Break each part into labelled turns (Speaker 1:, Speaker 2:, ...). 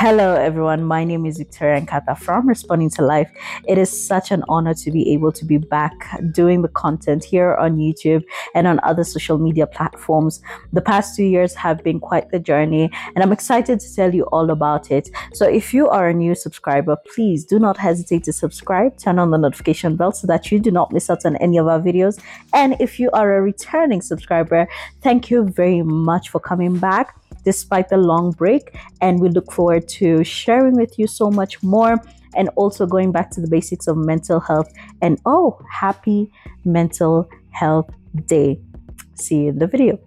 Speaker 1: Hello, everyone. My name is Victoria Nkata from Responding to Life. It is such an honor to be able to be back doing the content here on YouTube and on other social media platforms. The past two years have been quite the journey, and I'm excited to tell you all about it. So, if you are a new subscriber, please do not hesitate to subscribe, turn on the notification bell so that you do not miss out on any of our videos. And if you are a returning subscriber, thank you very much for coming back despite the long break. And we look forward to sharing with you so much more and also going back to the basics of mental health. And oh, happy Mental Health Day. See you in the video.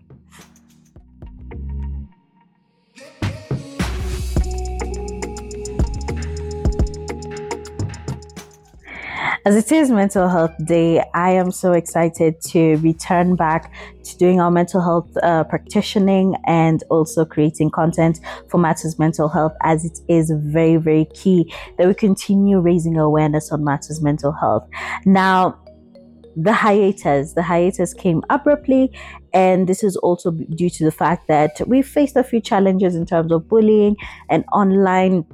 Speaker 1: As it is Mental Health Day, I am so excited to return back to doing our mental health uh, practicing and also creating content for Matters Mental Health, as it is very, very key that we continue raising awareness on Matters Mental Health. Now, the hiatus. The hiatus came abruptly, and this is also due to the fact that we faced a few challenges in terms of bullying and online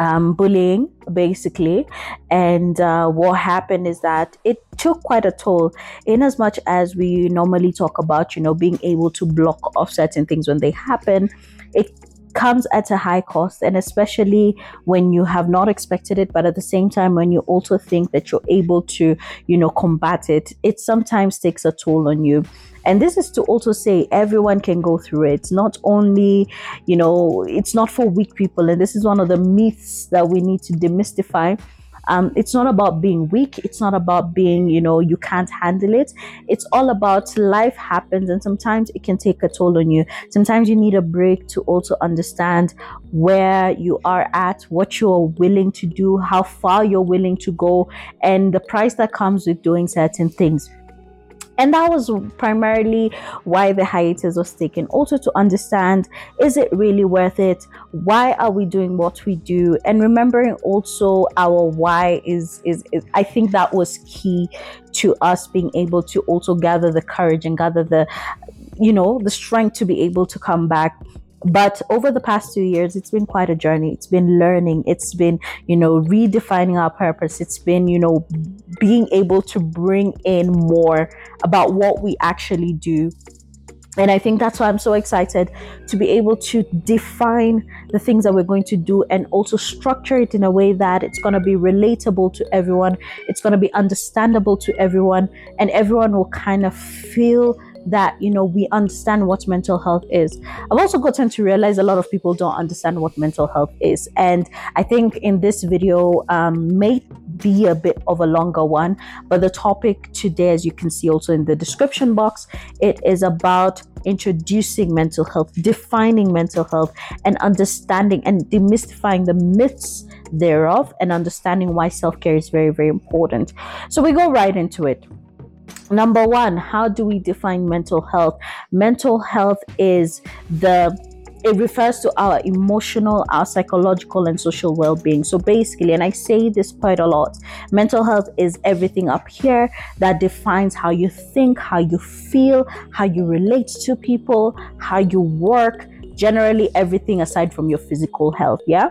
Speaker 1: um, bullying, basically. And uh, what happened is that it took quite a toll, in as much as we normally talk about, you know, being able to block off certain things when they happen. It comes at a high cost and especially when you have not expected it but at the same time when you also think that you're able to you know combat it it sometimes takes a toll on you. And this is to also say everyone can go through it. Not only you know it's not for weak people and this is one of the myths that we need to demystify um, it's not about being weak. It's not about being you know you can't handle it. It's all about life happens and sometimes it can take a toll on you. Sometimes you need a break to also understand where you are at what you're willing to do how far you're willing to go and the price that comes with doing certain things and that was primarily why the hiatus was taken. Also, to understand is it really worth it? Why are we doing what we do? And remembering also our why is, is, is I think that was key to us being able to also gather the courage and gather the you know the strength to be able to come back but over the past two years it's been quite a journey. It's been learning. It's been you know redefining our purpose. It's been you know being able to bring in more about what we actually do. And I think that's why I'm so excited to be able to define the things that we're going to do and also structure it in a way that it's going to be relatable to everyone. It's going to be understandable to everyone, and everyone will kind of feel that you know we understand what mental health is. I've also gotten to realize a lot of people don't understand what mental health is. And i think in this video um, may be a bit of a longer one but the topic today as you can see also in the description box it is about introducing mental health defining mental health and understanding and demystifying the myths thereof and understanding why self-care is very very important. So we go right into it Number one, how do we define mental health? Mental health is the it refers to our emotional, our psychological, and social well being. So basically, and I say this quite a lot, mental health is everything up here that defines how you think, how you feel, how you relate to people, how you work, generally everything aside from your physical health. Yeah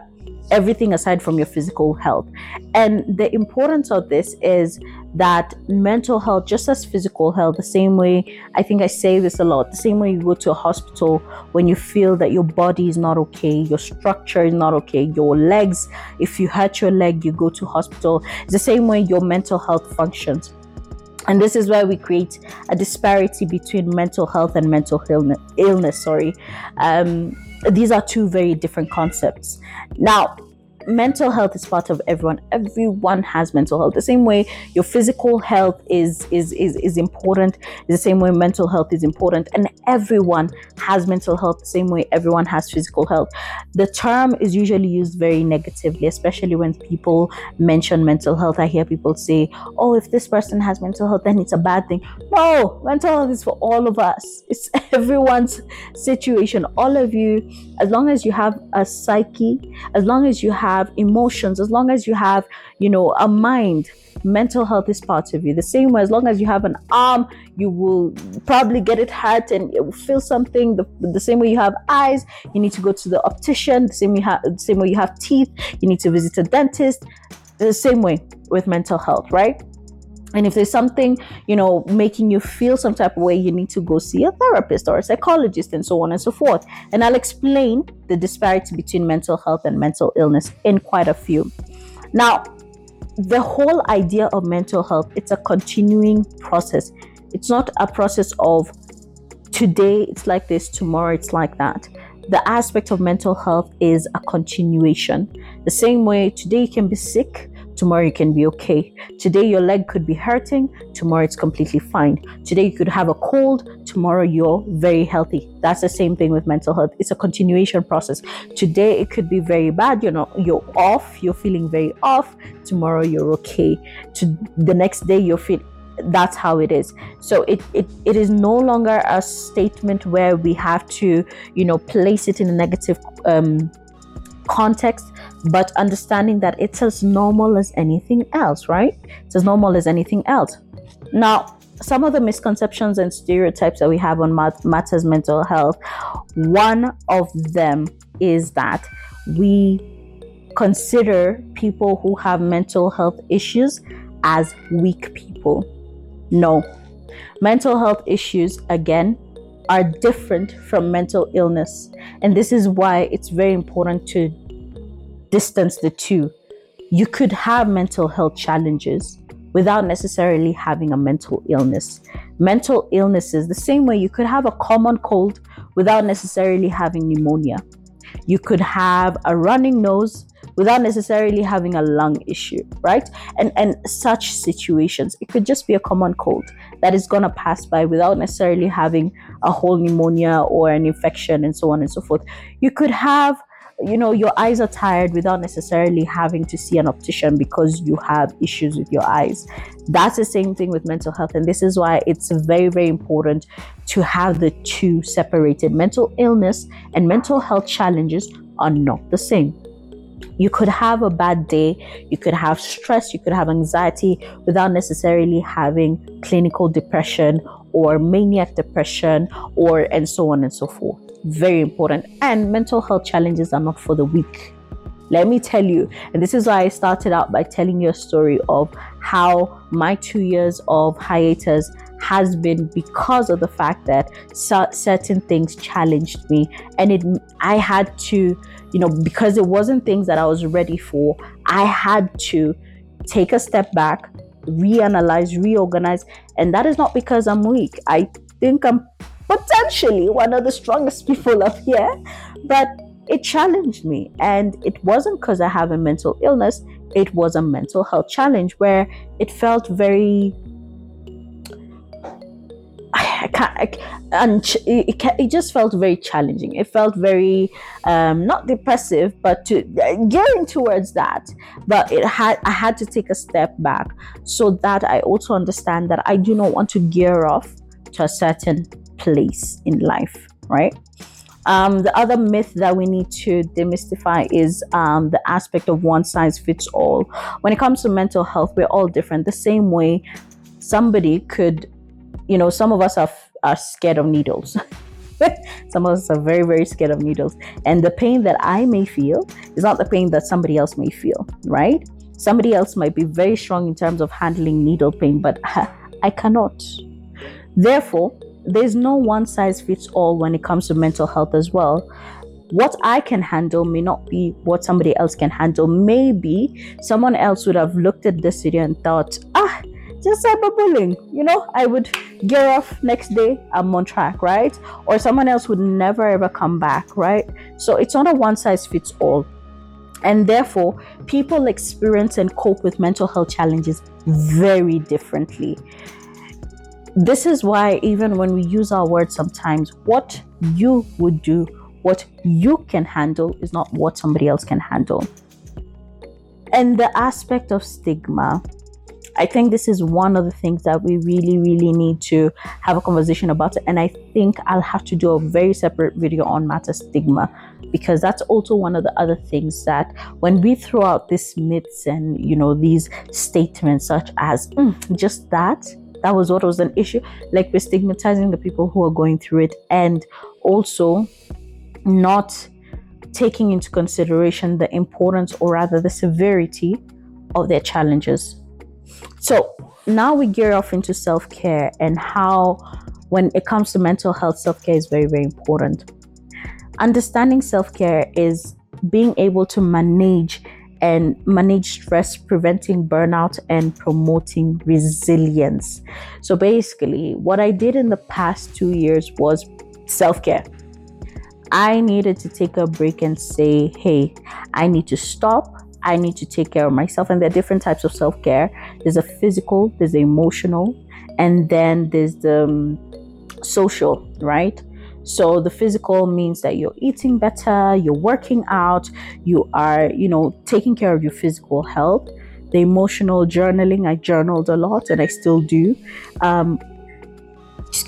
Speaker 1: everything aside from your physical health. And the importance of this is that mental health, just as physical health, the same way, I think I say this a lot, the same way you go to a hospital when you feel that your body is not okay, your structure is not okay, your legs, if you hurt your leg, you go to hospital. It's the same way your mental health functions. And this is where we create a disparity between mental health and mental illness. sorry. Um, these are two very different concepts. Now, mental health is part of everyone. Everyone has mental health. The same way your physical health is is is, is important the same way mental health is important. And everyone has mental health the same way everyone has physical health. The term is usually used very negatively especially when people mention mental health. I hear people say oh if this person has mental health then it's a bad thing. No mental health is for all of us. It's everyone's situation. All of you as long as you have a psyche as long as you have have emotions, as long as you have, you know, a mind, mental health is part of you. The same way, as long as you have an arm, you will probably get it hurt and it will feel something. The, the same way you have eyes, you need to go to the optician. The same you have, the same way you have teeth, you need to visit a dentist. The same way with mental health, right? And if there's something, you know, making you feel some type of way, you need to go see a therapist or a psychologist and so on and so forth. And I'll explain the disparity between mental health and mental illness in quite a few. Now, the whole idea of mental health, it's a continuing process. It's not a process of today it's like this, tomorrow it's like that. The aspect of mental health is a continuation. The same way today you can be sick, tomorrow you can be okay. Today your leg could be hurting, tomorrow it's completely fine. Today you could have a cold, tomorrow you're very healthy. That's the same thing with mental health. It's a continuation process. Today it could be very bad, you know, you're off, you're feeling very off, tomorrow you're okay. To the next day you're feeling that's how it is so it, it it is no longer a statement where we have to you know place it in a negative um context, but understanding that it's as normal as anything else, right? It's as normal as anything else. Now, some of the misconceptions and stereotypes that we have on matters mental health, one of them is that we consider people who have mental health issues as weak people. No. Mental health issues, again, are different from mental illness. And this is why it's very important to distance the two. You could have mental health challenges without necessarily having a mental illness. Mental illnesses, the same way you could have a common cold without necessarily having pneumonia. You could have a running nose without necessarily having a lung issue, right? And and such situations, it could just be a common cold that is gonna pass by without necessarily having a whole pneumonia or an infection and so on and so forth. You could have you know your eyes are tired without necessarily having to see an optician because you have issues with your eyes that's the same thing with mental health and this is why it's very very important to have the two separated mental illness and mental health challenges are not the same you could have a bad day, you could have stress, you could have anxiety without necessarily having clinical depression or maniac depression or and so on and so forth. Very important. And mental health challenges are not for the weak. Let me tell you, and this is why I started out by telling you a story of how my two years of hiatus has been because of the fact that certain things challenged me and it I had to you know because it wasn't things that I was ready for I had to take a step back reanalyze reorganize. And that is not because I'm weak. I think I'm potentially one of the strongest people up here. But it challenged me. And it wasn't because I have a mental illness. It was a mental health challenge where it felt very and it, it, just felt very challenging. It felt very um, not depressive, but to gearing towards that. But it had I had to take a step back so that I also understand that I do not want to gear off to a certain place in life, right? Um, the other myth that we need to demystify is um, the aspect of one size fits all. When it comes to mental health, we're all different. The same way somebody could you know, some of us are, are scared of needles. some of us are very, very scared of needles. And the pain that I may feel is not the pain that somebody else may feel, right? Somebody else might be very strong in terms of handling needle pain, but I cannot. Therefore, there's no one size fits all when it comes to mental health as well. What I can handle may not be what somebody else can handle. Maybe someone else would have looked at this video and thought, ah, just cyberbullying. You know, I would gear off next day, I'm on track, right? Or someone else would never ever come back, right? So it's not a one size fits all. And therefore, people experience and cope with mental health challenges very differently. This is why, even when we use our words sometimes, what you would do, what you can handle, is not what somebody else can handle. And the aspect of stigma I think this is one of the things that we really, really need to have a conversation about. And I think I'll have to do a very separate video on matter stigma because that's also one of the other things that when we throw out these myths and you know these statements such as mm, just that that was what was an issue like we're stigmatizing the people who are going through it and also not taking into consideration the importance or rather the severity of their challenges. So now we gear off into self care and how, when it comes to mental health, self care is very, very important. Understanding self care is being able to manage and manage stress, preventing burnout, and promoting resilience. So basically, what I did in the past two years was self care. I needed to take a break and say, hey, I need to stop. I need to take care of myself. And there are different types of self care there's a physical, there's the emotional, and then there's the um, social, right? So the physical means that you're eating better, you're working out, you are, you know, taking care of your physical health. The emotional journaling, I journaled a lot and I still do. Um,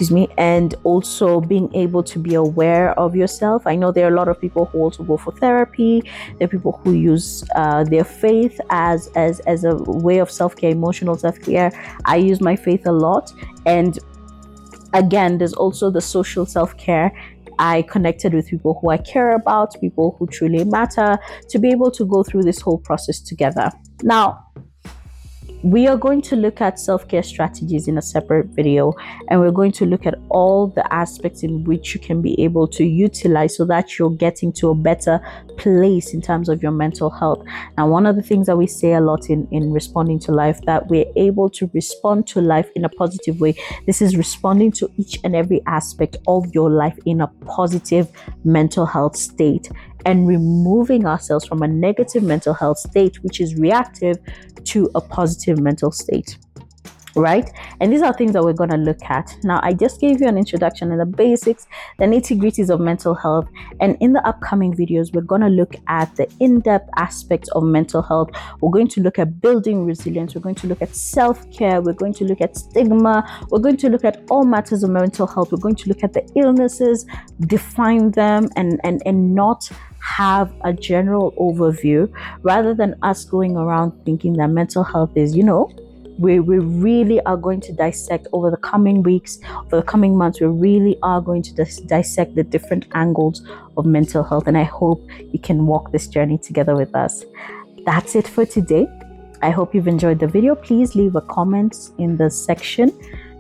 Speaker 1: excuse me and also being able to be aware of yourself. I know there are a lot of people who also go for therapy. There are people who use uh, their faith as as as a way of self-care emotional self-care. I use my faith a lot. And again there's also the social self-care. I connected with people who I care about, people who truly matter, to be able to go through this whole process together. Now, we are going to look at self care strategies in a separate video, and we're going to look at all the aspects in which you can be able to utilize so that you're getting to a better place in terms of your mental health. Now, one of the things that we say a lot in, in responding to life that we're able to respond to life in a positive way. This is responding to each and every aspect of your life in a positive mental health state and removing ourselves from a negative mental health state, which is reactive, to a positive mental state right? And these are things that we're going to look at. Now, I just gave you an introduction in the basics, the nitty gritties of mental health. And in the upcoming videos, we're going to look at the in depth aspects of mental health. We're going to look at building resilience. We're going to look at self care. We're going to look at stigma. We're going to look at all matters of mental health. We're going to look at the illnesses, define them, and, and, and not have a general overview rather than us going around thinking that mental health is, you know, we, we really are going to dissect over the coming weeks, over the coming months, we really are going to dis- dissect the different angles of mental health. And I hope you can walk this journey together with us. That's it for today. I hope you've enjoyed the video. Please leave a comment in the section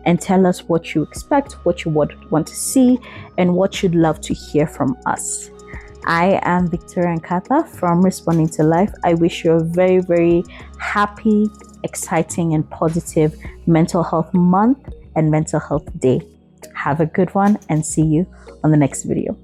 Speaker 1: and tell us what you expect, what you would want to see, and what you'd love to hear from us. I am Victoria Nkata from Responding to Life. I wish you a very, very happy, exciting, and positive mental health month and mental health day. Have a good one and see you on the next video.